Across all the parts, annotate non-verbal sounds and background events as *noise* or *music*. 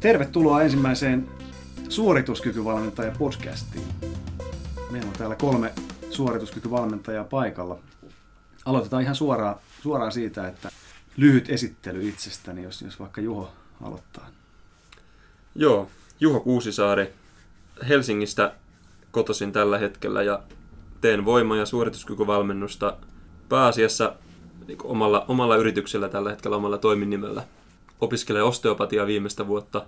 Tervetuloa ensimmäiseen suorituskykyvalmentaja podcastiin. Meillä on täällä kolme suorituskykyvalmentajaa paikalla. Aloitetaan ihan suoraan, suoraan siitä, että lyhyt esittely itsestäni, jos, jos vaikka Juho aloittaa. Joo, Juho Kuusisaari. Helsingistä kotoisin tällä hetkellä ja teen voima- ja suorituskykyvalmennusta pääasiassa niin omalla, omalla yrityksellä tällä hetkellä omalla toiminnimellä. Opiskelee osteopatia viimeistä vuotta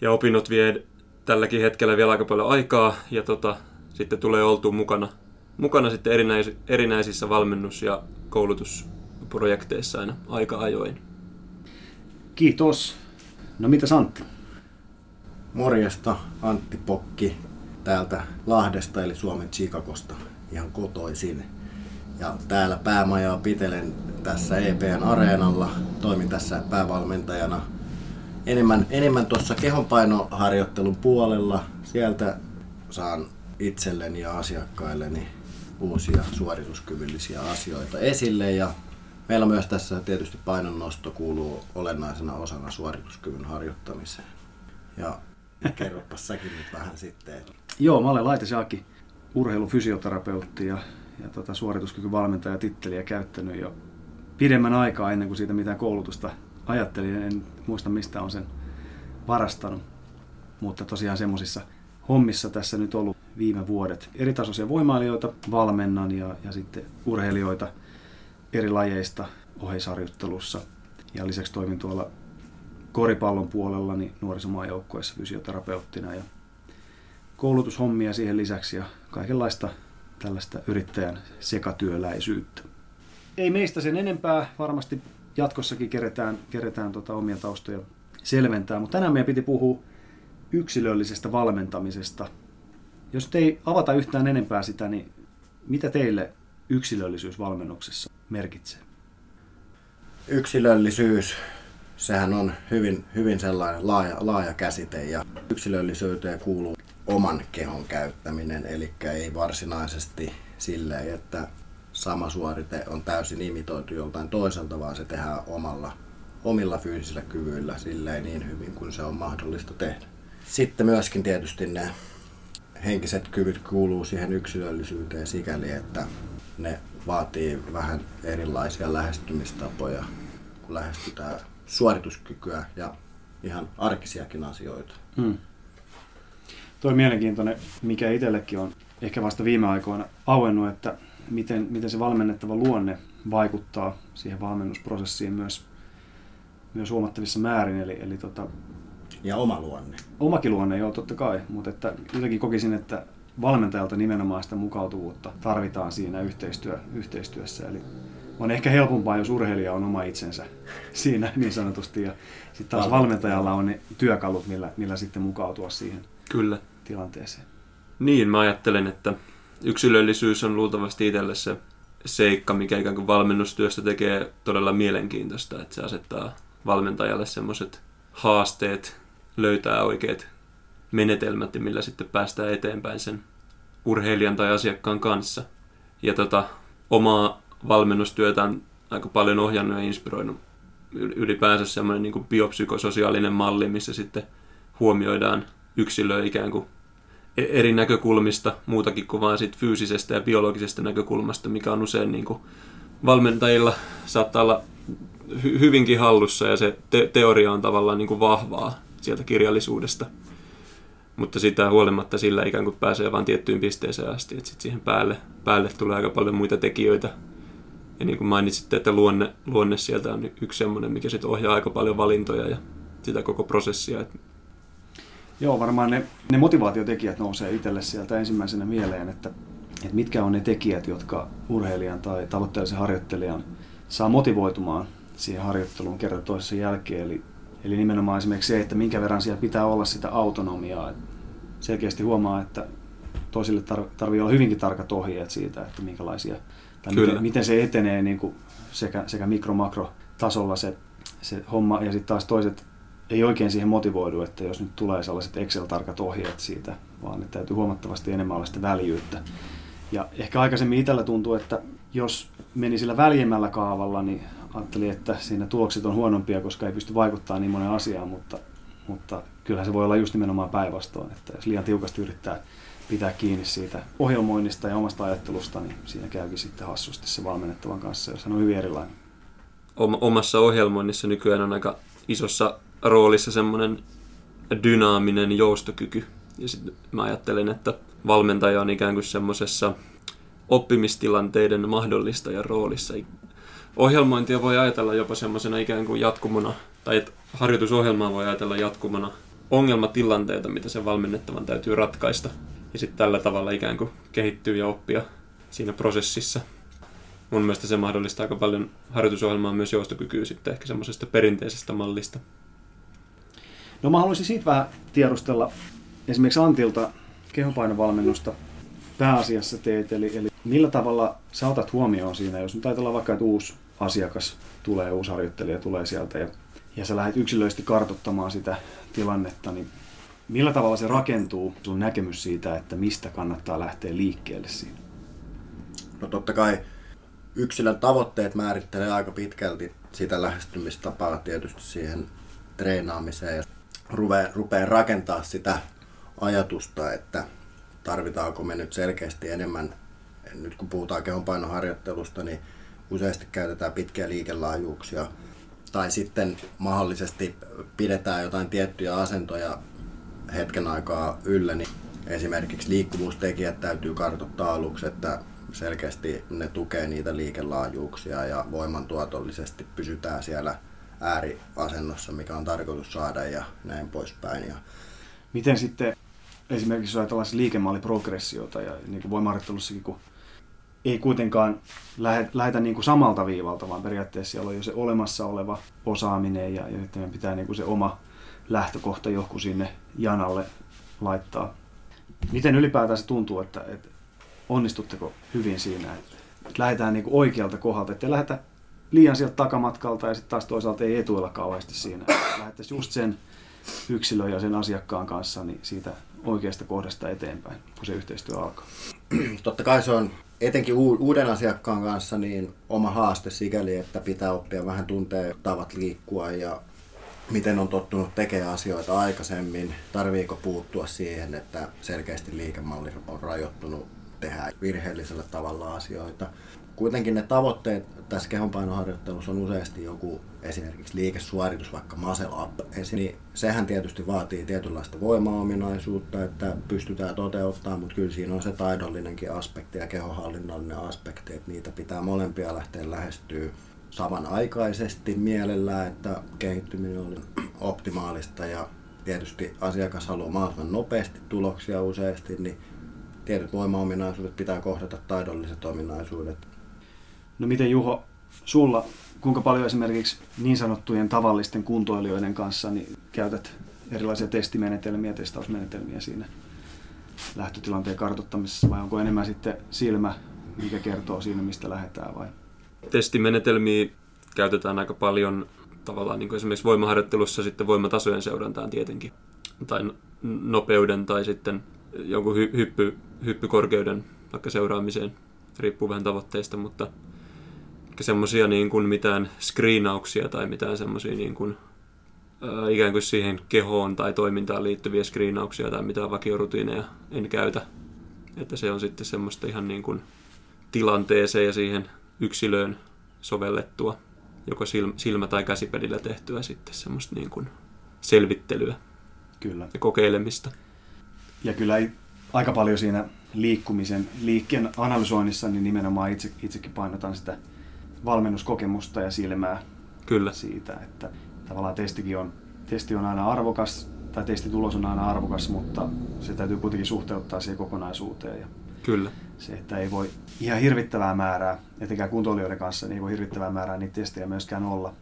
ja opinnot vie tälläkin hetkellä vielä aika paljon aikaa ja tota, sitten tulee oltu mukana, mukana sitten erinäis, erinäisissä valmennus- ja koulutusprojekteissa aina aika ajoin. Kiitos. No mitä Antti? Morjesta, Antti Pokki täältä Lahdesta eli Suomen Chicagosta ihan kotoisin. Ja täällä päämajaa pitelen tässä EPN Areenalla. Toimin tässä päävalmentajana enemmän, enemmän tuossa kehonpainoharjoittelun puolella. Sieltä saan itselleni ja asiakkailleni uusia suorituskyvyllisiä asioita esille ja meillä myös tässä tietysti painonnosto kuuluu olennaisena osana suorituskyvyn harjoittamiseen. Ja kerropa säkin nyt vähän sitten. Joo, mä olen Laite Saaki, urheilufysioterapeutti ja, ja tota, suorituskykyvalmentaja titteliä käyttänyt jo pidemmän aikaa ennen kuin siitä mitään koulutusta ajattelin. En muista mistä on sen varastanut, mutta tosiaan semmoisissa hommissa tässä nyt ollut viime vuodet. Eri tasoisia voimailijoita valmennan ja, ja sitten urheilijoita eri lajeista oheisharjoittelussa. Ja lisäksi toimin tuolla koripallon puolella niin nuorisomaajoukkoissa fysioterapeuttina ja koulutushommia siihen lisäksi ja kaikenlaista tällaista yrittäjän sekatyöläisyyttä. Ei meistä sen enempää, varmasti jatkossakin keretään, keretään tota omia taustoja selventää, mutta tänään meidän piti puhua yksilöllisestä valmentamisesta. Jos ei avata yhtään enempää sitä, niin mitä teille yksilöllisyys valmennuksessa merkitsee? Yksilöllisyys, sehän on hyvin, hyvin sellainen laaja, laaja käsite ja yksilöllisyyteen kuuluu oman kehon käyttäminen, eli ei varsinaisesti silleen, että sama suorite on täysin imitoitu joltain toiselta, vaan se tehdään omalla, omilla fyysisillä kyvyillä silleen niin hyvin kuin se on mahdollista tehdä. Sitten myöskin tietysti ne henkiset kyvyt kuuluu siihen yksilöllisyyteen sikäli, että ne vaatii vähän erilaisia lähestymistapoja, kun lähestytään suorituskykyä ja ihan arkisiakin asioita. Hmm. Tuo on mielenkiintoinen, mikä itsellekin on ehkä vasta viime aikoina auennut, että miten, miten se valmennettava luonne vaikuttaa siihen valmennusprosessiin myös, myös huomattavissa määrin. Eli, eli tota, ja oma luonne. Omakin luonne, joo, totta kai. Mutta että jotenkin kokisin, että valmentajalta nimenomaan sitä mukautuvuutta tarvitaan siinä yhteistyö, yhteistyössä. Eli on ehkä helpompaa, jos urheilija on oma itsensä *laughs* siinä niin sanotusti. Ja sitten taas valmentajalla on ne työkalut, millä, millä sitten mukautua siihen Kyllä. tilanteeseen. Niin, mä ajattelen, että yksilöllisyys on luultavasti itselle se seikka, mikä ikään kuin valmennustyöstä tekee todella mielenkiintoista, että se asettaa valmentajalle semmoiset haasteet löytää oikeat menetelmät, millä sitten päästään eteenpäin sen urheilijan tai asiakkaan kanssa. Ja tota, omaa valmennustyötään aika paljon ohjannut ja inspiroinut ylipäänsä semmoinen niin biopsykososiaalinen malli, missä sitten huomioidaan yksilöä ikään kuin e- eri näkökulmista, muutakin kuin vain sit fyysisestä ja biologisesta näkökulmasta, mikä on usein niin kuin valmentajilla saattaa olla hy- hyvinkin hallussa ja se te- teoria on tavallaan niin kuin vahvaa sieltä kirjallisuudesta. Mutta sitä huolimatta sillä ikään kuin pääsee vain tiettyyn pisteeseen asti, että sitten siihen päälle, päälle tulee aika paljon muita tekijöitä. Ja niin kuin mainitsitte, että luonne, luonne sieltä on yksi semmoinen, mikä sitten ohjaa aika paljon valintoja ja sitä koko prosessia. Että Joo, varmaan ne, ne motivaatiotekijät nousee itselle sieltä ensimmäisenä mieleen, että, että mitkä on ne tekijät, jotka urheilijan tai tavoitteellisen harjoittelijan saa motivoitumaan siihen harjoitteluun kerran toisessa jälkeen. Eli, eli nimenomaan esimerkiksi se, että minkä verran siellä pitää olla sitä autonomiaa. Et selkeästi huomaa, että toisille tar- tarvii olla hyvinkin tarkat ohjeet siitä, että minkälaisia, tai miten, miten, se etenee niin kuin sekä, sekä mikro-makro-tasolla se, se homma, ja sitten taas toiset ei oikein siihen motivoidu, että jos nyt tulee sellaiset Excel-tarkat ohjeet siitä, vaan että täytyy huomattavasti enemmän olla sitä väljyyttä. Ja ehkä aikaisemmin itsellä tuntuu, että jos meni sillä väljemmällä kaavalla, niin ajattelin, että siinä tulokset on huonompia, koska ei pysty vaikuttamaan niin monen asiaan, mutta mutta kyllähän se voi olla just nimenomaan päinvastoin, että jos liian tiukasti yrittää pitää kiinni siitä ohjelmoinnista ja omasta ajattelusta, niin siinä käykin sitten hassusti se valmennettavan kanssa, jos hän on hyvin erilainen. Omassa ohjelmoinnissa nykyään on aika isossa roolissa semmoinen dynaaminen joustokyky. Ja sitten mä ajattelen, että valmentaja on ikään kuin semmoisessa oppimistilanteiden mahdollistajan roolissa. Ohjelmointia voi ajatella jopa semmoisena ikään kuin jatkumona, tai että harjoitusohjelmaa voi ajatella jatkumona ongelmatilanteita, mitä sen valmennettavan täytyy ratkaista. Ja sitten tällä tavalla ikään kuin kehittyy ja oppia siinä prosessissa. Mun mielestä se mahdollistaa aika paljon harjoitusohjelmaa myös joustokykyä sitten ehkä semmoisesta perinteisestä mallista. No mä haluaisin siitä vähän tiedustella esimerkiksi Antilta kehonpainovalmennusta pääasiassa teet, eli, eli millä tavalla sä otat huomioon siinä, jos nyt ajatellaan vaikka, että uusi asiakas tulee, uusi harjoittelija tulee sieltä ja, ja sä lähdet yksilöisesti kartottamaan sitä tilannetta, niin millä tavalla se rakentuu, sun näkemys siitä, että mistä kannattaa lähteä liikkeelle siinä? No totta kai yksilön tavoitteet määrittelee aika pitkälti sitä lähestymistapaa tietysti siihen treenaamiseen ja rupeaa, rupeaa rakentaa sitä ajatusta, että tarvitaanko me nyt selkeästi enemmän, nyt kun puhutaan kehonpainoharjoittelusta, niin useasti käytetään pitkiä liikelaajuuksia tai sitten mahdollisesti pidetään jotain tiettyjä asentoja hetken aikaa yllä, niin esimerkiksi liikkuvuustekijät täytyy kartoittaa aluksi, että selkeästi ne tukee niitä liikelaajuuksia ja voimantuotollisesti pysytään siellä ääriasennossa, mikä on tarkoitus saada ja näin poispäin. Ja Miten sitten esimerkiksi jos ajatellaan liikemalliprogressiota ja niin kuin voimaharjoittelussakin, kun ei kuitenkaan lähetä niin kuin samalta viivalta, vaan periaatteessa siellä on jo se olemassa oleva osaaminen ja, ja meidän pitää niin kuin se oma lähtökohta joku sinne janalle laittaa. Miten ylipäätään se tuntuu, että, että onnistutteko hyvin siinä, että, että lähdetään niin oikealta kohdalta, että lähdetä liian sieltä takamatkalta ja sitten taas toisaalta ei etuilla kauheasti siinä. Lähdettäisiin just sen yksilön ja sen asiakkaan kanssa niin siitä oikeasta kohdasta eteenpäin, kun se yhteistyö alkaa. Totta kai se on etenkin uuden asiakkaan kanssa niin oma haaste sikäli, että pitää oppia vähän tuntea tavat liikkua ja miten on tottunut tekemään asioita aikaisemmin, tarviiko puuttua siihen, että selkeästi liikemalli on rajoittunut tehdä virheellisellä tavalla asioita? Kuitenkin ne tavoitteet tässä kehonpainoharjoittelussa on useasti joku esimerkiksi liikesuoritus, vaikka muscle up, niin sehän tietysti vaatii tietynlaista voimaominaisuutta, että pystytään toteuttamaan, mutta kyllä siinä on se taidollinenkin aspekti ja kehonhallinnallinen aspekti, että niitä pitää molempia lähteä lähestyä samanaikaisesti mielellään, että kehittyminen on optimaalista ja tietysti asiakas haluaa mahdollisimman nopeasti tuloksia useasti, niin tietyt voimaominaisuudet pitää kohdata taidolliset ominaisuudet No miten Juho, sulla, kuinka paljon esimerkiksi niin sanottujen tavallisten kuntoilijoiden kanssa niin käytät erilaisia testimenetelmiä, testausmenetelmiä siinä lähtötilanteen kartoittamisessa vai onko enemmän sitten silmä, mikä kertoo siinä, mistä lähdetään vai? Testimenetelmiä käytetään aika paljon tavallaan niin kuin esimerkiksi voimaharjoittelussa sitten voimatasojen seurantaan tietenkin tai nopeuden tai sitten jonkun hyppy, hyppykorkeuden vaikka seuraamiseen, riippuu vähän tavoitteista, mutta semmoisia niin kuin mitään screenauksia tai mitään semmoisia niin kuin, ää, ikään kuin siihen kehoon tai toimintaan liittyviä screenauksia tai mitään vakiorutiineja en käytä. Että se on sitten semmoista ihan niin kuin tilanteeseen ja siihen yksilöön sovellettua, joko silmä- tai käsipelillä tehtyä sitten semmoista niin kuin selvittelyä kyllä. ja kokeilemista. Ja kyllä aika paljon siinä liikkumisen, liikkeen analysoinnissa, niin nimenomaan itse, itsekin painotan sitä valmennuskokemusta ja silmää Kyllä. siitä, että tavallaan testikin on, testi on aina arvokas, tai testitulos on aina arvokas, mutta se täytyy kuitenkin suhteuttaa siihen kokonaisuuteen. Ja Kyllä. Se, että ei voi ihan hirvittävää määrää, etenkään kuntoilijoiden kanssa, niin ei voi hirvittävää määrää niitä testejä myöskään olla,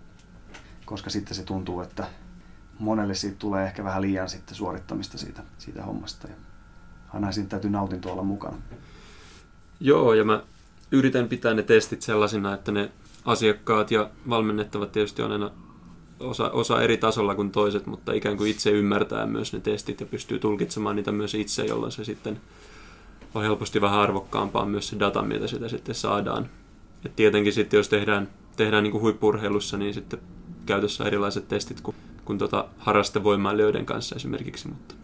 koska sitten se tuntuu, että monelle siitä tulee ehkä vähän liian sitten suorittamista siitä, siitä hommasta. Ja aina siinä täytyy nautinto olla mukana. Joo, ja mä yritän pitää ne testit sellaisina, että ne asiakkaat ja valmennettavat tietysti on aina osa, osa eri tasolla kuin toiset, mutta ikään kuin itse ymmärtää myös ne testit ja pystyy tulkitsemaan niitä myös itse, jolloin se sitten on helposti vähän arvokkaampaa myös se data, mitä sitä sitten saadaan. Et tietenkin sitten, jos tehdään, tehdään niin kuin huippurheilussa, niin sitten käytössä erilaiset testit kuin kuin tota harrastevoimailijoiden kanssa esimerkiksi. Mutta.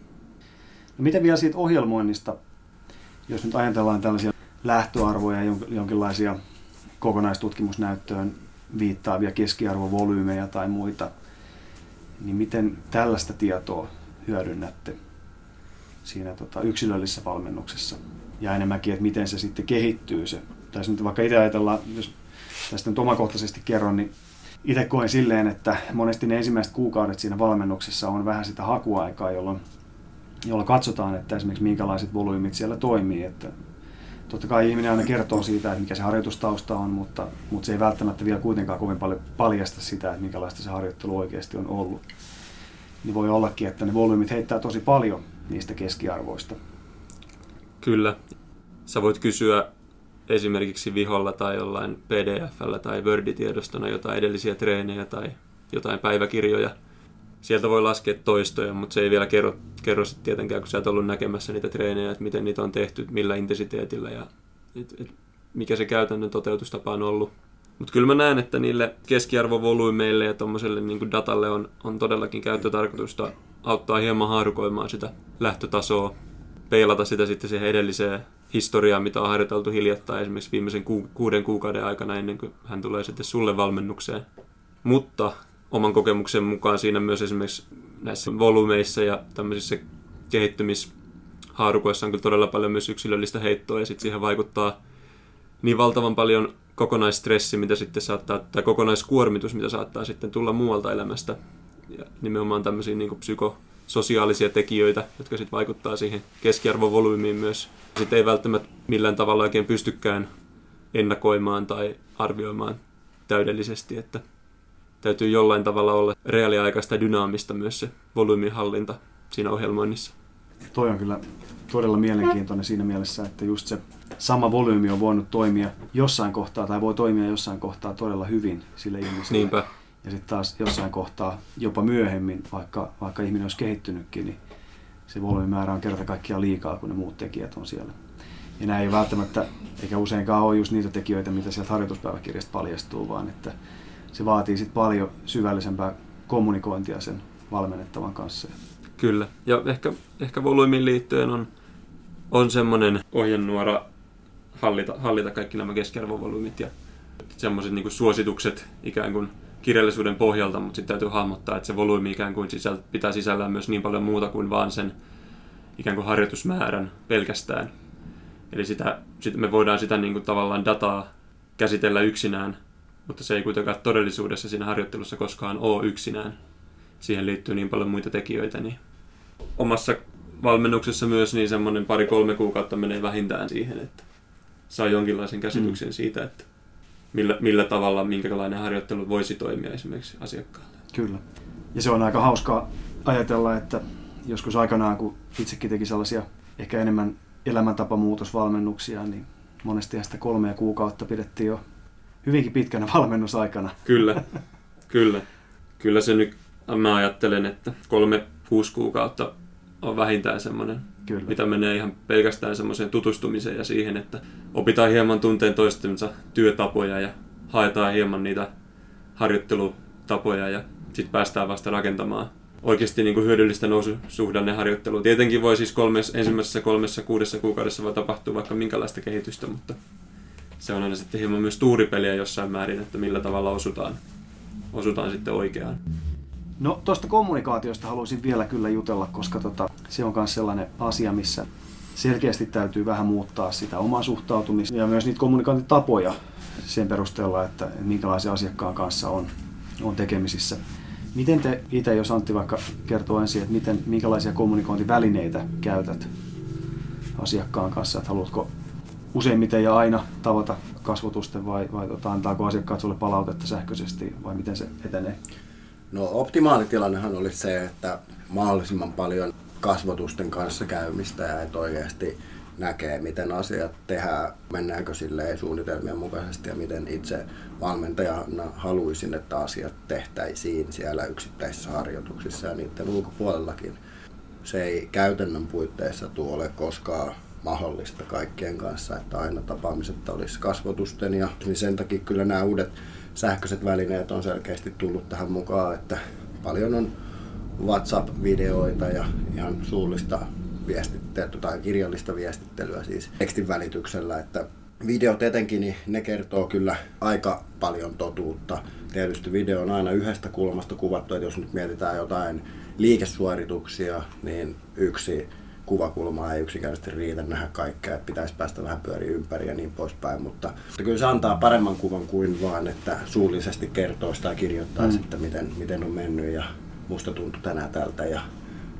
No miten vielä siitä ohjelmoinnista, jos nyt ajatellaan tällaisia lähtöarvoja ja jonkinlaisia kokonaistutkimusnäyttöön viittaavia keskiarvovolyymeja tai muita, niin miten tällaista tietoa hyödynnätte siinä tota, yksilöllisessä valmennuksessa? Ja enemmänkin, että miten se sitten kehittyy se. Tai nyt vaikka itse ajatellaan, jos tästä nyt omakohtaisesti kerron, niin itse koen silleen, että monesti ne ensimmäiset kuukaudet siinä valmennuksessa on vähän sitä hakuaikaa, jolloin, jolloin katsotaan, että esimerkiksi minkälaiset volyymit siellä toimii. Että totta kai ihminen aina kertoo siitä, että mikä se harjoitustausta on, mutta, mutta se ei välttämättä vielä kuitenkaan kovin paljon paljasta sitä, että minkälaista se harjoittelu oikeasti on ollut. Niin voi ollakin, että ne volyymit heittää tosi paljon niistä keskiarvoista. Kyllä. Sä voit kysyä esimerkiksi viholla tai jollain PDFllä tai Word-tiedostona jotain edellisiä treenejä tai jotain päiväkirjoja. Sieltä voi laskea toistoja, mutta se ei vielä kerro, kerro sit tietenkään, kun sä et ollut näkemässä niitä treenejä, että miten niitä on tehty, millä intensiteetillä ja et, et, mikä se käytännön toteutustapa on ollut. Mutta kyllä mä näen, että niille keskiarvovolyymeille ja tuommoiselle niin datalle on, on todellakin käyttötarkoitusta auttaa hieman haarukoimaan sitä lähtötasoa, peilata sitä sitten siihen edelliseen historiaa, mitä on harjoiteltu hiljattain esimerkiksi viimeisen ku- kuuden kuukauden aikana ennen kuin hän tulee sitten sulle valmennukseen. Mutta oman kokemuksen mukaan siinä myös esimerkiksi näissä volyymeissa ja tämmöisissä kehittymishaarukoissa on kyllä todella paljon myös yksilöllistä heittoa ja sitten siihen vaikuttaa niin valtavan paljon kokonaistressi, mitä sitten saattaa, tai kokonaiskuormitus, mitä saattaa sitten tulla muualta elämästä. Ja nimenomaan tämmöisiä niin psyko, sosiaalisia tekijöitä, jotka sitten vaikuttaa siihen keskiarvovolyymiin myös. Sitten ei välttämättä millään tavalla oikein pystykään ennakoimaan tai arvioimaan täydellisesti, että täytyy jollain tavalla olla reaaliaikaista dynaamista myös se volyymihallinta siinä ohjelmoinnissa. Toi on kyllä todella mielenkiintoinen siinä mielessä, että just se sama volyymi on voinut toimia jossain kohtaa tai voi toimia jossain kohtaa todella hyvin sille ihmiselle. Niinpä. Ja sitten taas jossain kohtaa, jopa myöhemmin, vaikka, vaikka ihminen olisi kehittynytkin, niin se volyymimäärä on kerta kaikkiaan liikaa, kun ne muut tekijät on siellä. Ja nämä ei välttämättä, eikä useinkaan ole just niitä tekijöitä, mitä sieltä harjoituspäiväkirjasta paljastuu, vaan että se vaatii sitten paljon syvällisempää kommunikointia sen valmennettavan kanssa. Kyllä, ja ehkä, ehkä volyymiin liittyen on, on semmoinen ohjenuora hallita, hallita kaikki nämä keskiarvovolyymit ja semmoiset niin suositukset ikään kuin kirjallisuuden pohjalta, mutta sitten täytyy hahmottaa, että se volyymi ikään kuin sisäl, pitää sisällään myös niin paljon muuta kuin vaan sen ikään kuin harjoitusmäärän pelkästään. Eli sitä, sit me voidaan sitä niin kuin tavallaan dataa käsitellä yksinään, mutta se ei kuitenkaan todellisuudessa siinä harjoittelussa koskaan ole yksinään. Siihen liittyy niin paljon muita tekijöitä. Niin omassa valmennuksessa myös niin semmoinen pari-kolme kuukautta menee vähintään siihen, että saa jonkinlaisen käsityksen mm. siitä, että millä, millä tavalla, minkälainen harjoittelu voisi toimia esimerkiksi asiakkaalle. Kyllä. Ja se on aika hauskaa ajatella, että joskus aikanaan, kun itsekin teki sellaisia ehkä enemmän elämäntapamuutosvalmennuksia, niin monesti sitä kolmea kuukautta pidettiin jo hyvinkin pitkänä *laughs* valmennusaikana. Kyllä, *laughs* kyllä. Kyllä se nyt, mä ajattelen, että kolme, kuusi kuukautta on vähintään semmoinen, Kyllä. mitä menee ihan pelkästään semmoiseen tutustumiseen ja siihen, että opitaan hieman tunteen toistensa työtapoja ja haetaan hieman niitä harjoittelutapoja ja sitten päästään vasta rakentamaan oikeasti niin kuin hyödyllistä noususuhdanneharjoittelua. Tietenkin voi siis kolmes, ensimmäisessä kolmessa kuudessa kuukaudessa voi tapahtua vaikka minkälaista kehitystä, mutta se on aina sitten hieman myös tuuripeliä jossain määrin, että millä tavalla osutaan, osutaan sitten oikeaan. No tuosta kommunikaatiosta haluaisin vielä kyllä jutella, koska tota, se on myös sellainen asia, missä selkeästi täytyy vähän muuttaa sitä omaa suhtautumista ja myös niitä kommunikaatitapoja sen perusteella, että minkälaisia asiakkaan kanssa on, on tekemisissä. Miten te itse, jos Antti vaikka kertoo ensin, että miten, minkälaisia kommunikointivälineitä käytät asiakkaan kanssa, että haluatko useimmiten ja aina tavata kasvotusten vai, vai tota, antaako asiakkaat sulle palautetta sähköisesti vai miten se etenee? No optimaalitilannehan olisi se, että mahdollisimman paljon kasvotusten kanssa käymistä ja että oikeasti näkee, miten asiat tehdään, mennäänkö sille suunnitelmien mukaisesti ja miten itse valmentajana haluaisin, että asiat tehtäisiin siellä yksittäisissä harjoituksissa ja niiden ulkopuolellakin. Se ei käytännön puitteissa tule koskaan mahdollista kaikkien kanssa, että aina tapaamiset olisi kasvotusten ja niin sen takia kyllä nämä uudet sähköiset välineet on selkeästi tullut tähän mukaan, että paljon on WhatsApp-videoita ja ihan suullista viestittelyä tai kirjallista viestittelyä siis tekstin välityksellä, että videot etenkin, niin ne kertoo kyllä aika paljon totuutta. Tietysti video on aina yhdestä kulmasta kuvattu, että jos nyt mietitään jotain liikesuorituksia, niin yksi kuvakulma ei yksinkertaisesti riitä nähdä kaikkea, että pitäisi päästä vähän pyöri ympäri ja niin poispäin, mutta, mutta kyllä se antaa paremman kuvan kuin vaan, että suullisesti kertoo sitä ja kirjoittaa mm. sitten, miten, miten on mennyt ja musta tuntui tänään tältä ja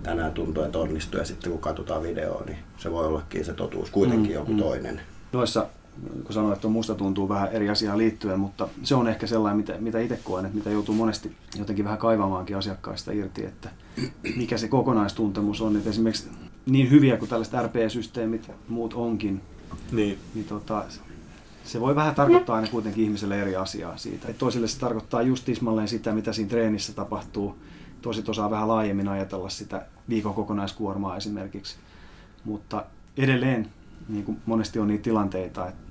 tänään tuntuu, että onnistuu ja sitten kun katsotaan videoa, niin se voi ollakin se totuus kuitenkin mm. joku mm. toinen. Noissa kun sanoin, että on musta tuntuu vähän eri asiaan liittyen, mutta se on ehkä sellainen, mitä, mitä itse koen, että mitä joutuu monesti jotenkin vähän kaivamaankin asiakkaista irti, että mikä se kokonaistuntemus on. Että esimerkiksi niin hyviä kuin tällaiset RP-systeemit muut onkin, niin, niin tota, se voi vähän tarkoittaa aina kuitenkin ihmiselle eri asiaa siitä. Et toisille se tarkoittaa just tismalleen sitä, mitä siinä treenissä tapahtuu. Toiset osaa vähän laajemmin ajatella sitä viikon kokonaiskuormaa esimerkiksi. Mutta edelleen niin kuin monesti on niitä tilanteita, että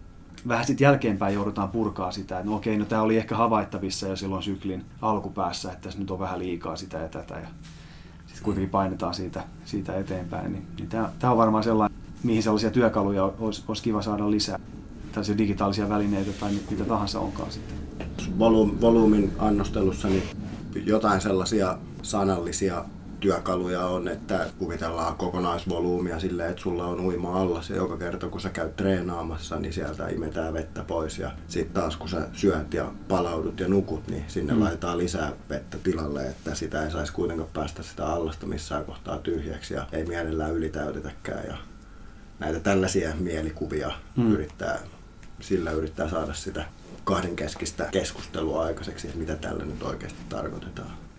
vähän sitten jälkeenpäin joudutaan purkaa sitä, että no okei, no tämä oli ehkä havaittavissa jo silloin syklin alkupäässä, että tässä nyt on vähän liikaa sitä ja tätä ja sitten kuitenkin painetaan siitä, siitä eteenpäin. Niin, niin tämä on varmaan sellainen, mihin sellaisia työkaluja olisi, olisi kiva saada lisää. Tällaisia digitaalisia välineitä tai mitä tahansa onkaan sitten. Volyymin annostelussa niin jotain sellaisia sanallisia työkaluja on, että kuvitellaan kokonaisvolyymia silleen, että sulla on uima alla ja joka kerta kun sä käyt treenaamassa, niin sieltä imetään vettä pois ja sitten taas kun sä syöt ja palaudut ja nukut, niin sinne mm. laitetaan lisää vettä tilalle, että sitä ei saisi kuitenkaan päästä sitä allasta missään kohtaa tyhjäksi ja ei mielellään ylitäytetäkään ja näitä tällaisia mielikuvia mm. yrittää, sillä yrittää saada sitä kahdenkeskistä keskustelua aikaiseksi, että mitä tällä nyt oikeasti tarkoitetaan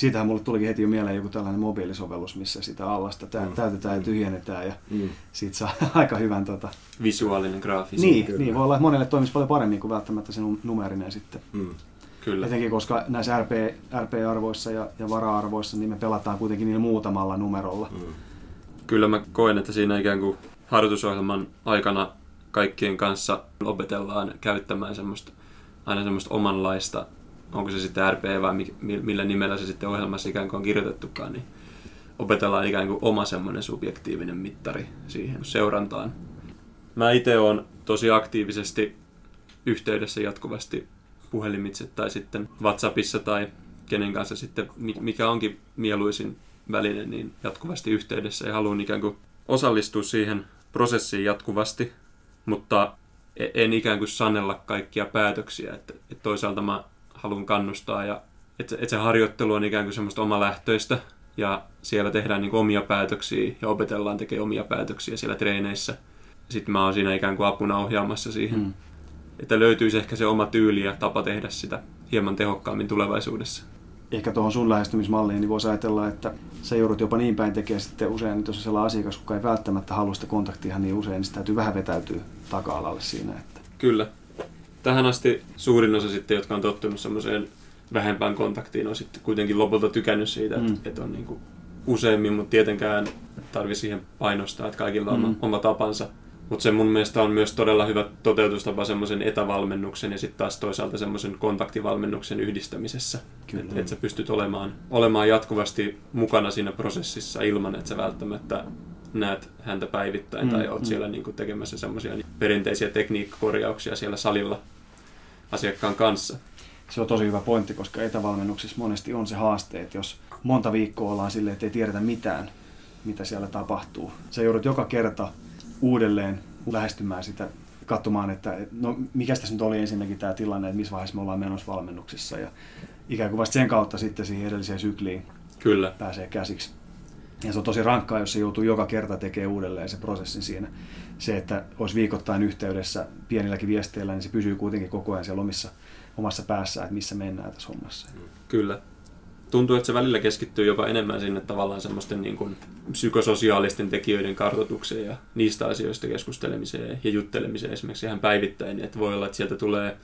siitähän mulle tulikin heti jo mieleen joku tällainen mobiilisovellus, missä sitä allasta mm. täytetään ja tyhjennetään ja mm. siitä saa *laughs* aika hyvän... Tota... Visuaalinen graafisi. Niin, niin, voi olla, että monelle toimisi paljon paremmin kuin välttämättä se numerinen sitten. Mm. Kyllä. Etenkin koska näissä RP, RP-arvoissa ja, ja vara-arvoissa niin me pelataan kuitenkin niillä muutamalla numerolla. Mm. Kyllä mä koen, että siinä ikään kuin harjoitusohjelman aikana kaikkien kanssa opetellaan käyttämään semmoista, aina semmoista omanlaista onko se sitten RP vai millä nimellä se sitten ohjelmassa ikään kuin on kirjoitettukaan, niin opetellaan ikään kuin oma semmoinen subjektiivinen mittari siihen seurantaan. Mä itse olen tosi aktiivisesti yhteydessä jatkuvasti puhelimitse tai sitten WhatsAppissa tai kenen kanssa sitten, mikä onkin mieluisin väline, niin jatkuvasti yhteydessä ja haluan ikään kuin osallistua siihen prosessiin jatkuvasti, mutta e-, en ikään kuin sanella kaikkia päätöksiä. Että, että toisaalta mä haluan kannustaa ja että, että se harjoittelu on ikään kuin semmoista omalähtöistä ja siellä tehdään niin omia päätöksiä ja opetellaan tekemään omia päätöksiä siellä treeneissä. Sitten mä oon siinä ikään kuin apuna ohjaamassa siihen, mm. että löytyisi ehkä se oma tyyli ja tapa tehdä sitä hieman tehokkaammin tulevaisuudessa. Ehkä tuohon sun lähestymismalliin niin voisi ajatella, että sä joudut jopa niin päin tekemään sitten usein, että jos on sellainen asiakas, joka ei välttämättä halua sitä kontaktia niin usein, niin sitä täytyy vähän vetäytyä taka-alalle siinä. Että... Kyllä, tähän asti suurin osa sitten, jotka on tottunut semmoiseen vähempään kontaktiin, on sitten kuitenkin lopulta tykännyt siitä, mm. että, että on niin kuin useimmin, mutta tietenkään tarvi siihen painostaa, että kaikilla on mm. oma tapansa. Mutta se mun mielestä on myös todella hyvä toteutustapa semmoisen etävalmennuksen ja sitten taas toisaalta semmoisen kontaktivalmennuksen yhdistämisessä. Että et sä pystyt olemaan, olemaan jatkuvasti mukana siinä prosessissa ilman, että sä välttämättä näet häntä päivittäin mm, tai oot mm. siellä niin kuin tekemässä semmoisia perinteisiä tekniikkakorjauksia siellä salilla asiakkaan kanssa. Se on tosi hyvä pointti, koska etävalmennuksissa monesti on se haaste, että jos monta viikkoa ollaan silleen, että ei tiedetä mitään, mitä siellä tapahtuu. Sä joudut joka kerta uudelleen lähestymään sitä, katsomaan, että no mikä tässä nyt oli ensinnäkin tämä tilanne, että missä vaiheessa me ollaan menossa valmennuksessa ja ikään kuin vasta sen kautta sitten siihen edelliseen sykliin Kyllä. pääsee käsiksi. Ja se on tosi rankkaa, jos se joutuu joka kerta tekemään uudelleen se prosessin siinä. Se, että olisi viikoittain yhteydessä pienilläkin viesteillä, niin se pysyy kuitenkin koko ajan siellä omissa, omassa päässä, että missä mennään tässä hommassa. Kyllä. Tuntuu, että se välillä keskittyy jopa enemmän sinne tavallaan semmoisten niin kuin psykososiaalisten tekijöiden kartoitukseen ja niistä asioista keskustelemiseen ja juttelemiseen esimerkiksi ihan päivittäin. Että voi olla, että sieltä tulee,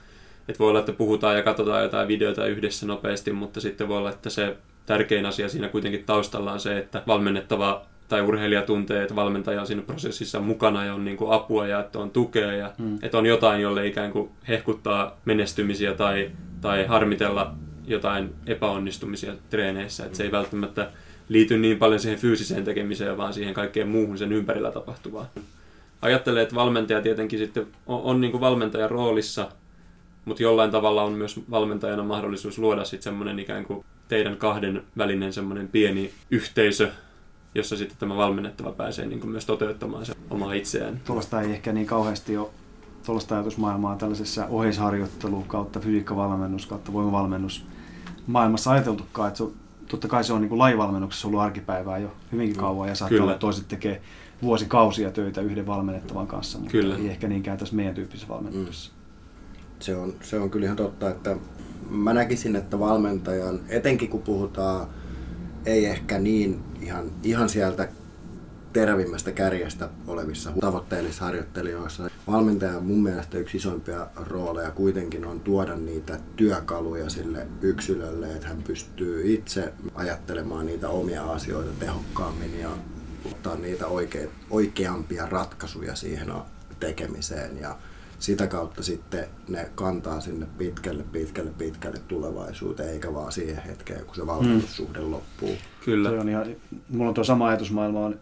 että voi olla, että puhutaan ja katsotaan jotain videota yhdessä nopeasti, mutta sitten voi olla, että se tärkein asia siinä kuitenkin taustalla on se, että valmennettava tai urheilija tuntee, että valmentaja on siinä prosessissa mukana ja on niin kuin apua ja että on tukea ja mm. että on jotain, jolle ikään kuin hehkuttaa menestymisiä tai, tai harmitella jotain epäonnistumisia treeneissä. Että se ei välttämättä liity niin paljon siihen fyysiseen tekemiseen, vaan siihen kaikkeen muuhun sen ympärillä tapahtuvaan. Ajattelee, että valmentaja tietenkin sitten on, on niin kuin valmentajan roolissa, mutta jollain tavalla on myös valmentajana mahdollisuus luoda sitten semmoinen ikään kuin teidän kahden välinen semmoinen pieni yhteisö, jossa sitten tämä valmennettava pääsee niin kuin myös toteuttamaan se omaa itseään. Tuollaista ei ehkä niin kauheasti ole tuollaista ajatusmaailmaa tällaisessa oheisharjoittelu kautta fysiikkavalmennus kautta voimavalmennus maailmassa ajateltukaan, että se, totta kai se on niin kuin lajivalmennuksessa ollut arkipäivää jo hyvinkin kauan ja saattaa olla, että toiset tekee vuosikausia töitä yhden valmennettavan kanssa, mutta kyllä. ei ehkä niinkään tässä meidän tyyppisessä valmennuksessa. Mm. Se on, se on kyllä ihan totta, että mä näkisin, että valmentajan, etenkin kun puhutaan ei ehkä niin ihan, ihan sieltä terävimmästä kärjestä olevissa tavoitteellisissa harjoittelijoissa. Valmentajan mun mielestä yksi isoimpia rooleja kuitenkin on tuoda niitä työkaluja sille yksilölle, että hän pystyy itse ajattelemaan niitä omia asioita tehokkaammin ja ottaa niitä oikea, oikeampia ratkaisuja siihen tekemiseen. Ja sitä kautta sitten ne kantaa sinne pitkälle, pitkälle, pitkälle tulevaisuuteen, eikä vaan siihen hetkeen, kun se valmennussuhde mm. loppuu. Kyllä. Toi on ihan, mulla on tuo sama ajatusmaailma on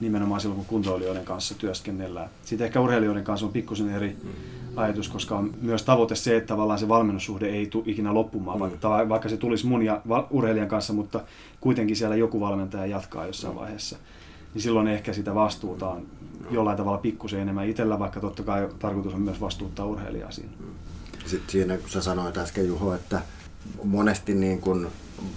nimenomaan silloin, kun kuntoilijoiden kanssa työskennellään. Sitten ehkä urheilijoiden kanssa on pikkusen eri mm. ajatus, koska on myös tavoite se, että tavallaan se valmennussuhde ei tule ikinä loppumaan, mm. vaikka, vaikka se tulisi mun ja urheilijan kanssa, mutta kuitenkin siellä joku valmentaja jatkaa jossain mm. vaiheessa. Niin silloin ehkä sitä vastuuta on jollain tavalla pikkusen enemmän itsellä, vaikka totta kai tarkoitus on myös vastuuttaa urheilijaa siinä. Sitten siinä, kun sä sanoit äsken Juho, että monesti niin kun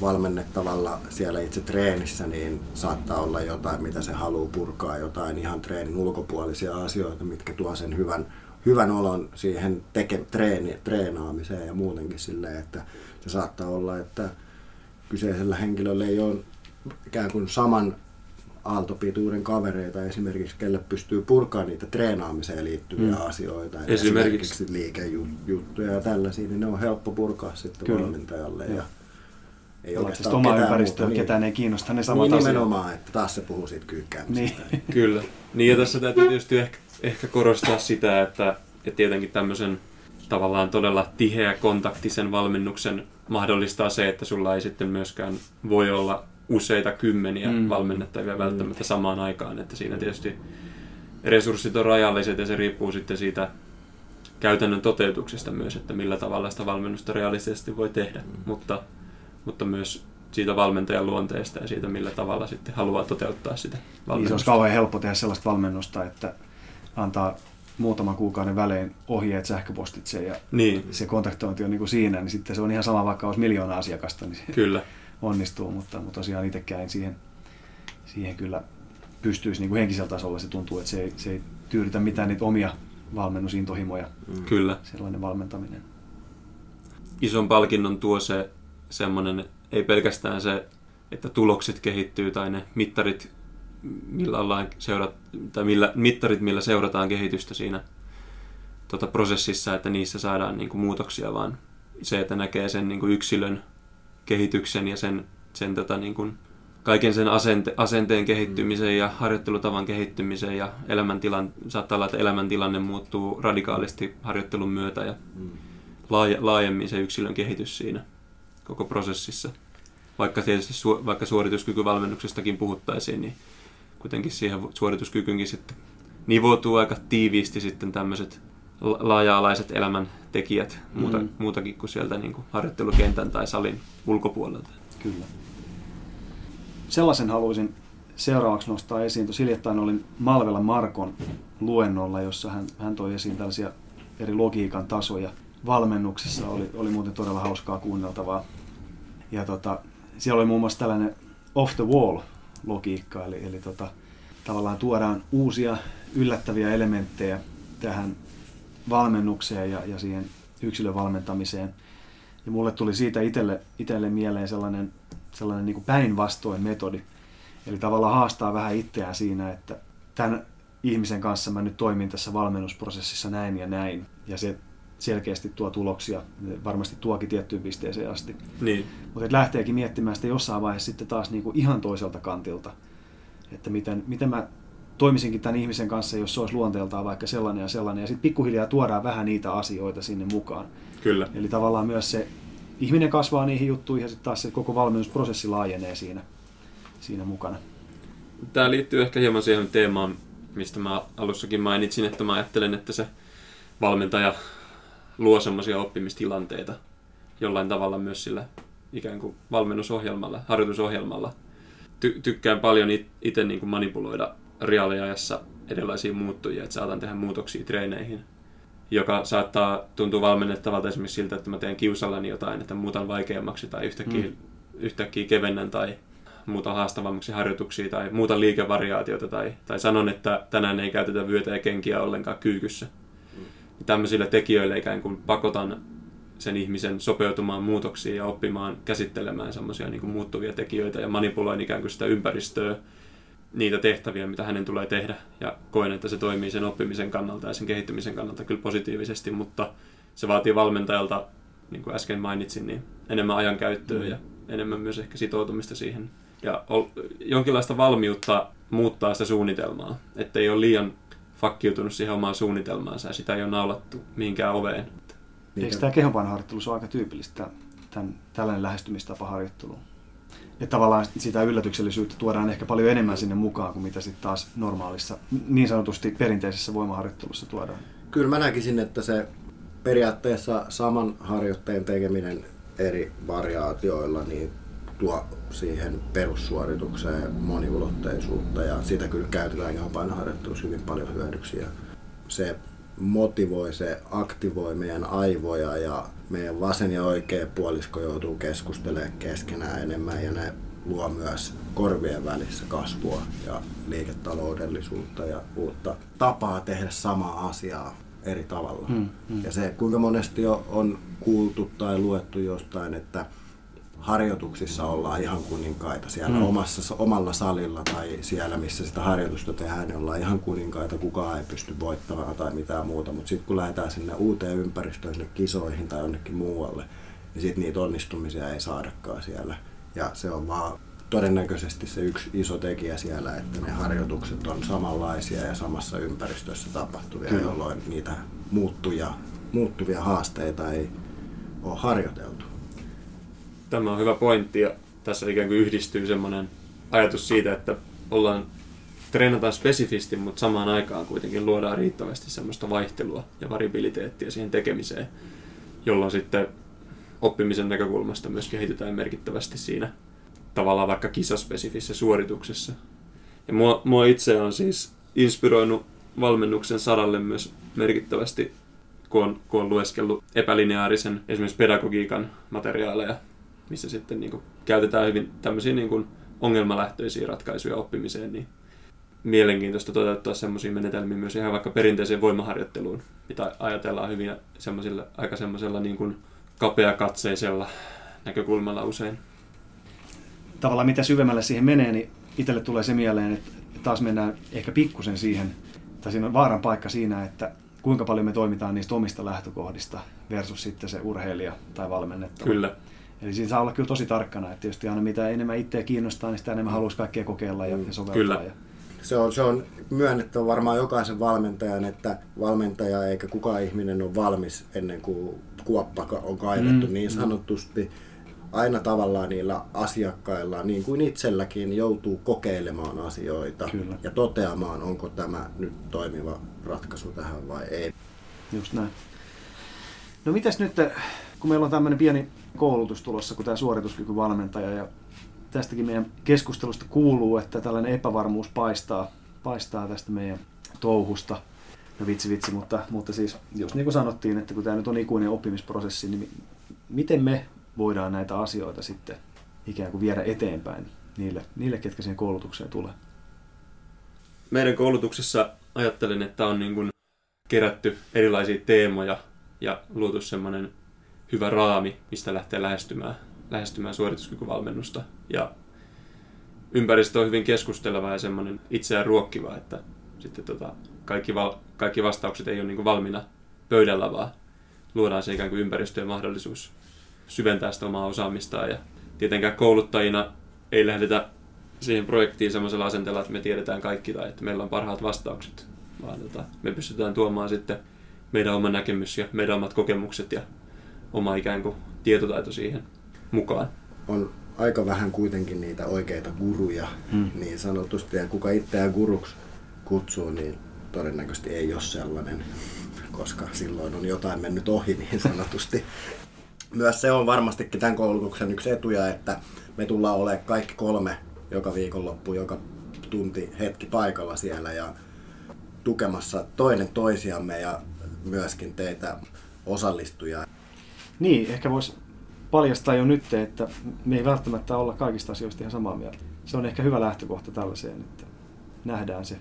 valmennettavalla siellä itse treenissä, niin saattaa olla jotain, mitä se haluaa purkaa, jotain ihan treenin ulkopuolisia asioita, mitkä tuo sen hyvän, hyvän olon siihen teke, treeni, treenaamiseen ja muutenkin silleen, että se saattaa olla, että kyseisellä henkilöllä ei ole ikään kuin saman aaltopituuden kavereita esimerkiksi, kelle pystyy purkamaan niitä treenaamiseen liittyviä mm. asioita. Esimerkiksi, esimerkiksi liikejuttuja ja tällaisia, niin ne on helppo purkaa sitten Kyllä. valmentajalle. Ja, ja ei oikeastaan oma ympäristöä, niin, ketään ei kiinnosta ne samat niin, asiat. Nimenomaan, että taas se puhuu siitä kyykkäämisestä. Niin. *laughs* Kyllä. Niin ja tässä täytyy tietysti ehkä, ehkä korostaa sitä, että, että tietenkin tämmöisen tavallaan todella tiheä kontaktisen valmennuksen mahdollistaa se, että sulla ei sitten myöskään voi olla useita kymmeniä mm. valmennettavia välttämättä samaan aikaan. Että siinä tietysti resurssit on rajalliset ja se riippuu sitten siitä käytännön toteutuksesta myös, että millä tavalla sitä valmennusta realistisesti voi tehdä. Mm. Mutta, mutta myös siitä valmentajan luonteesta ja siitä, millä tavalla sitten haluaa toteuttaa sitä valmennusta. Niin se olisi kauhean helppo tehdä sellaista valmennusta, että antaa muutaman kuukauden välein ohjeet sähköpostitse ja niin. se kontaktointi on niin kuin siinä, niin sitten se on ihan sama, vaikka olisi miljoona asiakasta, niin Kyllä onnistuu, mutta, mutta tosiaan itsekään siihen, siihen kyllä pystyisi niin kuin henkisellä tasolla. Se tuntuu, että se ei, se ei tyydytä mitään niitä omia valmennusintohimoja. Mm. Kyllä. Sellainen valmentaminen. Ison palkinnon tuo se semmoinen, ei pelkästään se, että tulokset kehittyy tai ne mittarit, millä ollaan seurat, tai millä, mittarit, millä seurataan kehitystä siinä tota prosessissa, että niissä saadaan niin kuin muutoksia, vaan se, että näkee sen niin kuin yksilön kehityksen ja sen, sen tota, niin kuin, kaiken sen asente, asenteen kehittymisen ja harjoittelutavan kehittymisen ja elämäntilan, saattaa olla, että elämäntilanne muuttuu radikaalisti harjoittelun myötä ja mm. laaje, laajemmin se yksilön kehitys siinä koko prosessissa. Vaikka tietysti su, vaikka suorituskykyvalmennuksestakin puhuttaisiin, niin kuitenkin siihen suorituskykyynkin sitten nivoutuu aika tiiviisti sitten tämmöiset laaja-alaiset elämäntekijät muuta, mm. muutakin kuin sieltä niin kuin harjoittelukentän tai salin ulkopuolelta. Kyllä. Sellaisen haluaisin seuraavaksi nostaa esiin. Tuossa hiljattain olin Malvella Markon luennolla, jossa hän, hän toi esiin tällaisia eri logiikan tasoja. Valmennuksessa oli, oli muuten todella hauskaa kuunneltavaa. Ja tota, siellä oli muun muassa tällainen off the wall logiikka, eli, eli tota, tavallaan tuodaan uusia yllättäviä elementtejä tähän valmennukseen ja, ja siihen yksilön valmentamiseen. Ja mulle tuli siitä itselle, itselle mieleen sellainen, sellainen niin päinvastoin metodi. Eli tavallaan haastaa vähän itseään siinä, että tämän ihmisen kanssa mä nyt toimin tässä valmennusprosessissa näin ja näin. Ja se selkeästi tuo tuloksia, varmasti tuokin tiettyyn pisteeseen asti. Niin. Mutta lähteekin miettimään sitä jossain vaiheessa sitten taas niin kuin ihan toiselta kantilta, että miten, miten mä toimisinkin tämän ihmisen kanssa, jos se olisi luonteeltaan vaikka sellainen ja sellainen. Ja sitten pikkuhiljaa tuodaan vähän niitä asioita sinne mukaan. Kyllä. Eli tavallaan myös se ihminen kasvaa niihin juttuihin ja sitten taas se koko valmennusprosessi laajenee siinä, siinä mukana. Tämä liittyy ehkä hieman siihen teemaan, mistä mä alussakin mainitsin, että mä ajattelen, että se valmentaja luo semmoisia oppimistilanteita jollain tavalla myös sillä ikään kuin valmennusohjelmalla, harjoitusohjelmalla. Ty- tykkään paljon itse niin manipuloida reaaliajassa erilaisia muuttujia, että saatan tehdä muutoksia treeneihin, joka saattaa tuntua valmennettavalta esimerkiksi siltä, että mä teen kiusallani jotain, että muutan vaikeammaksi tai yhtäkkiä, mm. yhtäkkiä kevennän tai muuta haastavammaksi harjoituksia tai muuta liikevariaatiota tai, tai sanon, että tänään ei käytetä vyötä ja kenkiä ollenkaan kyykyssä. Mm. Tämmöisille tekijöille ikään kuin pakotan sen ihmisen sopeutumaan muutoksiin ja oppimaan käsittelemään semmoisia niin muuttuvia tekijöitä ja manipuloin ikään kuin sitä ympäristöä, niitä tehtäviä, mitä hänen tulee tehdä. Ja koen, että se toimii sen oppimisen kannalta ja sen kehittymisen kannalta kyllä positiivisesti, mutta se vaatii valmentajalta, niin kuin äsken mainitsin, niin enemmän ajankäyttöä mm. ja enemmän myös ehkä sitoutumista siihen. Ja jonkinlaista valmiutta muuttaa sitä suunnitelmaa, ettei ole liian fakkiutunut siihen omaan suunnitelmaansa ja sitä ei ole naulattu mihinkään oveen. Niitä... Eikö tämä kehonpainoharjoittelussa ole aika tyypillistä, tämän, tällainen lähestymistapa harjoitteluun? Että tavallaan sitä yllätyksellisyyttä tuodaan ehkä paljon enemmän sinne mukaan kuin mitä sitten taas normaalissa, niin sanotusti perinteisessä voimaharjoittelussa tuodaan. Kyllä mä näkisin, että se periaatteessa saman harjoitteen tekeminen eri variaatioilla niin tuo siihen perussuoritukseen moniulotteisuutta ja sitä kyllä käytetään kehonpainoharjoittelussa hyvin paljon hyödyksi. Ja se motivoi, se aktivoi meidän aivoja ja meidän vasen ja oikea puolisko joutuu keskustelemaan keskenään enemmän ja ne luo myös korvien välissä kasvua ja liiketaloudellisuutta ja uutta tapaa tehdä samaa asiaa eri tavalla. Hmm, hmm. Ja se, kuinka monesti on kuultu tai luettu jostain, että harjoituksissa ollaan ihan kuninkaita siellä mm. omassa, omalla salilla tai siellä, missä sitä harjoitusta tehdään, niin ollaan ihan kuninkaita, kukaan ei pysty voittamaan tai mitään muuta. Mutta sitten kun lähdetään sinne uuteen ympäristöön, sinne kisoihin tai jonnekin muualle, niin sitten niitä onnistumisia ei saadakaan siellä. Ja se on vaan todennäköisesti se yksi iso tekijä siellä, että ne harjoitukset on samanlaisia ja samassa ympäristössä tapahtuvia, Kyllä. jolloin niitä muuttuja, muuttuvia haasteita ei ole harjoiteltu. Tämä on hyvä pointti ja tässä ikään kuin yhdistyy semmoinen ajatus siitä, että ollaan treenataan spesifisti, mutta samaan aikaan kuitenkin luodaan riittävästi semmoista vaihtelua ja variabiliteettia siihen tekemiseen, jolloin sitten oppimisen näkökulmasta myös kehitytään merkittävästi siinä tavallaan vaikka kisaspesifissä suorituksessa. Ja mua, mua itse on siis inspiroinut valmennuksen saralle myös merkittävästi, kun on, kun on lueskellut epälineaarisen esimerkiksi pedagogiikan materiaaleja missä sitten niin kuin käytetään hyvin tämmöisiä niin kuin ongelmalähtöisiä ratkaisuja oppimiseen, niin mielenkiintoista toteuttaa semmoisia menetelmiä myös ihan vaikka perinteiseen voimaharjoitteluun, mitä ajatellaan hyvin semmoisilla, aika semmoisella niin kuin kapeakatseisella näkökulmalla usein. Tavallaan mitä syvemmälle siihen menee, niin itselle tulee se mieleen, että taas mennään ehkä pikkusen siihen, tai siinä on vaaran paikka siinä, että kuinka paljon me toimitaan niistä omista lähtökohdista versus sitten se urheilija tai valmennettava. Kyllä. Eli siinä saa olla kyllä tosi tarkkana, että tietysti aina mitä enemmän itseä kiinnostaa, niin sitä enemmän haluaisi kaikkea kokeilla ja, ja soveltaa. Kyllä. Ja... Se on, se on myönnettävä varmaan jokaisen valmentajan, että valmentaja eikä kukaan ihminen ole valmis ennen kuin kuoppa on kaivettu mm, niin sanotusti. Aina tavallaan niillä asiakkailla, niin kuin itselläkin, joutuu kokeilemaan asioita Kyllä. ja toteamaan, onko tämä nyt toimiva ratkaisu tähän vai ei. Just näin. No mitäs nyt, kun meillä on tämmöinen pieni koulutus tulossa kuin tämä suorituskykyvalmentaja ja tästäkin meidän keskustelusta kuuluu, että tällainen epävarmuus paistaa, paistaa tästä meidän touhusta. No vitsi vitsi, mutta, mutta siis jos niin kuin sanottiin, että kun tämä nyt on ikuinen oppimisprosessi, niin miten me voidaan näitä asioita sitten ikään kuin viedä eteenpäin niille, niille ketkä siihen koulutukseen tulee? Meidän koulutuksessa ajattelen, että on niin kuin kerätty erilaisia teemoja ja luotu semmoinen hyvä raami, mistä lähtee lähestymään, lähestymään suorituskykyvalmennusta. Ja ympäristö on hyvin keskusteleva ja semmoinen itseään ruokkiva, että sitten tota, kaikki, val, kaikki vastaukset ei ole niin valmiina pöydällä, vaan luodaan se ikään kuin ympäristö ja mahdollisuus syventää sitä omaa osaamistaan. Ja tietenkään kouluttajina ei lähdetä siihen projektiin semmoisella asenteella, että me tiedetään kaikki tai että meillä on parhaat vastaukset, vaan tota, me pystytään tuomaan sitten meidän oma näkemys ja meidän omat kokemukset ja oma ikään kuin tietotaito siihen mukaan. On aika vähän kuitenkin niitä oikeita guruja hmm. niin sanotusti. Ja kuka itseään guruksi kutsuu, niin todennäköisesti ei ole sellainen, koska silloin on jotain mennyt ohi niin sanotusti. Myös se on varmastikin tämän koulutuksen yksi etuja, että me tullaan olemaan kaikki kolme joka viikonloppu, joka tunti, hetki paikalla siellä ja tukemassa toinen toisiamme ja myöskin teitä osallistujia. Niin, ehkä voisi paljastaa jo nyt, että me ei välttämättä olla kaikista asioista ihan samaa mieltä. Se on ehkä hyvä lähtökohta tällaiseen, että nähdään se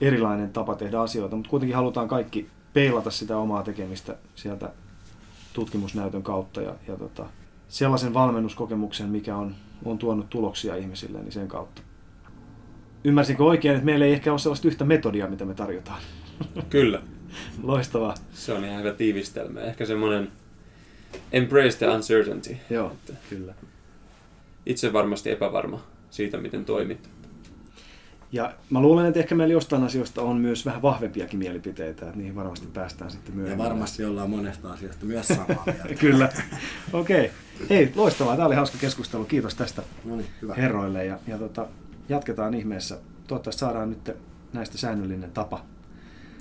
erilainen tapa tehdä asioita, mutta kuitenkin halutaan kaikki peilata sitä omaa tekemistä sieltä tutkimusnäytön kautta ja, ja tota, sellaisen valmennuskokemuksen, mikä on, on tuonut tuloksia ihmisille, niin sen kautta. Ymmärsinkö oikein, että meillä ei ehkä ole sellaista yhtä metodia, mitä me tarjotaan? Kyllä. Loistavaa. Se on ihan hyvä tiivistelmä. Ehkä semmoinen embrace the uncertainty. Joo, että kyllä. Itse varmasti epävarma siitä, miten toimit. Ja mä luulen, että ehkä meillä jostain asioista on myös vähän vahvempiakin mielipiteitä, että niihin varmasti päästään sitten myöhemmin. Ja varmasti ollaan monesta asiasta myös samaa mieltä. *laughs* Kyllä. Okei. Okay. Hei, loistavaa. Tämä oli hauska keskustelu. Kiitos tästä no niin, hyvä. herroille. Ja, ja tota, jatketaan ihmeessä. Toivottavasti saadaan nyt näistä säännöllinen tapa.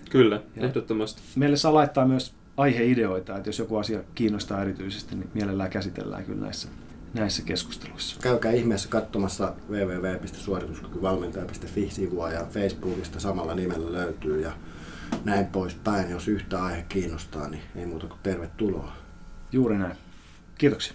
Kyllä, ja ehdottomasti. Meille saa laittaa myös aiheideoita, että jos joku asia kiinnostaa erityisesti, niin mielellään käsitellään kyllä näissä näissä keskusteluissa. Käykää ihmeessä katsomassa www.suorituskykyvalmentaja.fi-sivua ja Facebookista samalla nimellä löytyy ja näin poispäin. Jos yhtä aihe kiinnostaa, niin ei muuta kuin tervetuloa. Juuri näin. Kiitoksia.